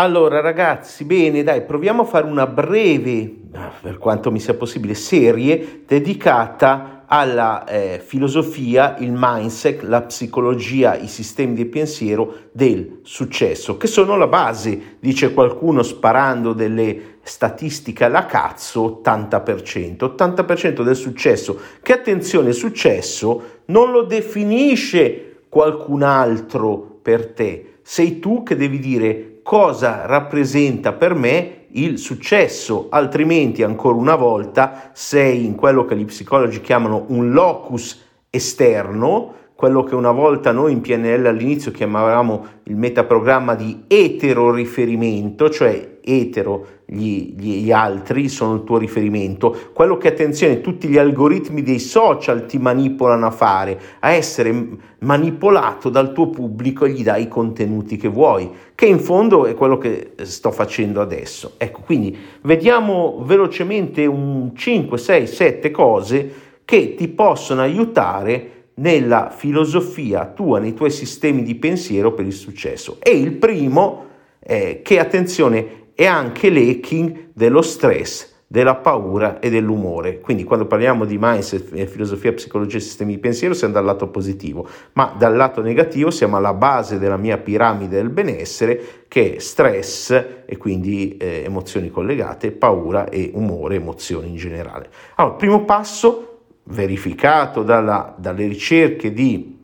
Allora ragazzi, bene, dai, proviamo a fare una breve, per quanto mi sia possibile, serie dedicata alla eh, filosofia, il mindset, la psicologia, i sistemi di pensiero del successo, che sono la base, dice qualcuno sparando delle statistiche alla cazzo, 80%. 80% del successo, che attenzione, successo non lo definisce qualcun altro per te, sei tu che devi dire cosa rappresenta per me il successo, altrimenti ancora una volta sei in quello che gli psicologi chiamano un locus esterno, quello che una volta noi in PNL all'inizio chiamavamo il metaprogramma di etero riferimento, cioè etero gli, gli, altri sono il tuo riferimento, quello che attenzione tutti gli algoritmi dei social ti manipolano a fare, a essere manipolato dal tuo pubblico e gli dai i contenuti che vuoi, che in fondo è quello che sto facendo adesso. Ecco, quindi vediamo velocemente un 5, 6, 7 cose che ti possono aiutare nella filosofia tua, nei tuoi sistemi di pensiero per il successo. E il primo, è che attenzione, è anche l'hacking dello stress, della paura e dell'umore. Quindi quando parliamo di mindset, filosofia, psicologia e sistemi di pensiero siamo dal lato positivo, ma dal lato negativo siamo alla base della mia piramide del benessere che è stress e quindi eh, emozioni collegate, paura e umore, emozioni in generale. Allora, primo passo verificato dalla, dalle ricerche di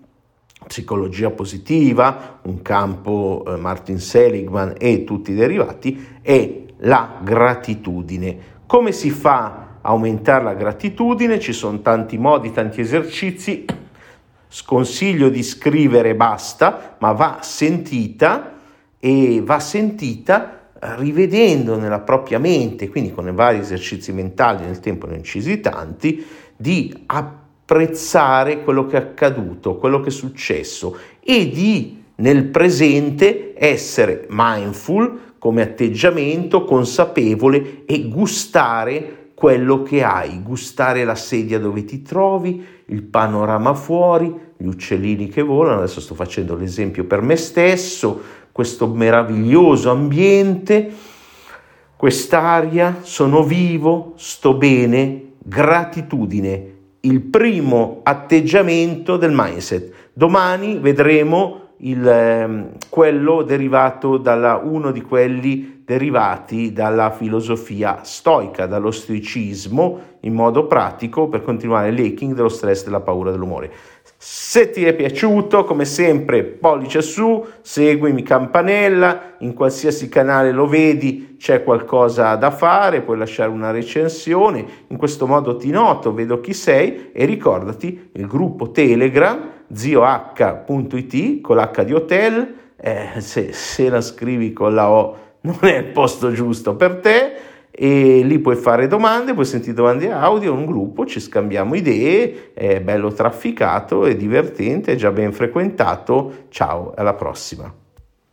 psicologia positiva, un campo eh, Martin Seligman e tutti i derivati, è la gratitudine. Come si fa a aumentare la gratitudine? Ci sono tanti modi, tanti esercizi. Sconsiglio di scrivere basta, ma va sentita e va sentita rivedendo nella propria mente, quindi con i vari esercizi mentali nel tempo ne ho incisi tanti, di apprezzare quello che è accaduto, quello che è successo e di nel presente essere mindful come atteggiamento, consapevole e gustare quello che hai, gustare la sedia dove ti trovi, il panorama fuori, gli uccellini che volano, adesso sto facendo l'esempio per me stesso, questo meraviglioso ambiente, quest'aria, sono vivo, sto bene, gratitudine, il primo atteggiamento del mindset. Domani vedremo il, eh, quello derivato da uno di quelli derivati dalla filosofia stoica, dallo stoicismo, in modo pratico per continuare l'hacking dello stress, della paura, dell'umore. Se ti è piaciuto, come sempre, pollice su, seguimi campanella, in qualsiasi canale lo vedi c'è qualcosa da fare, puoi lasciare una recensione, in questo modo ti noto, vedo chi sei e ricordati il gruppo Telegram zioh.it con l'H di hotel, eh, se, se la scrivi con la O non è il posto giusto per te e lì puoi fare domande, puoi sentire domande audio, un gruppo, ci scambiamo idee, è bello trafficato, è divertente, è già ben frequentato. Ciao, alla prossima.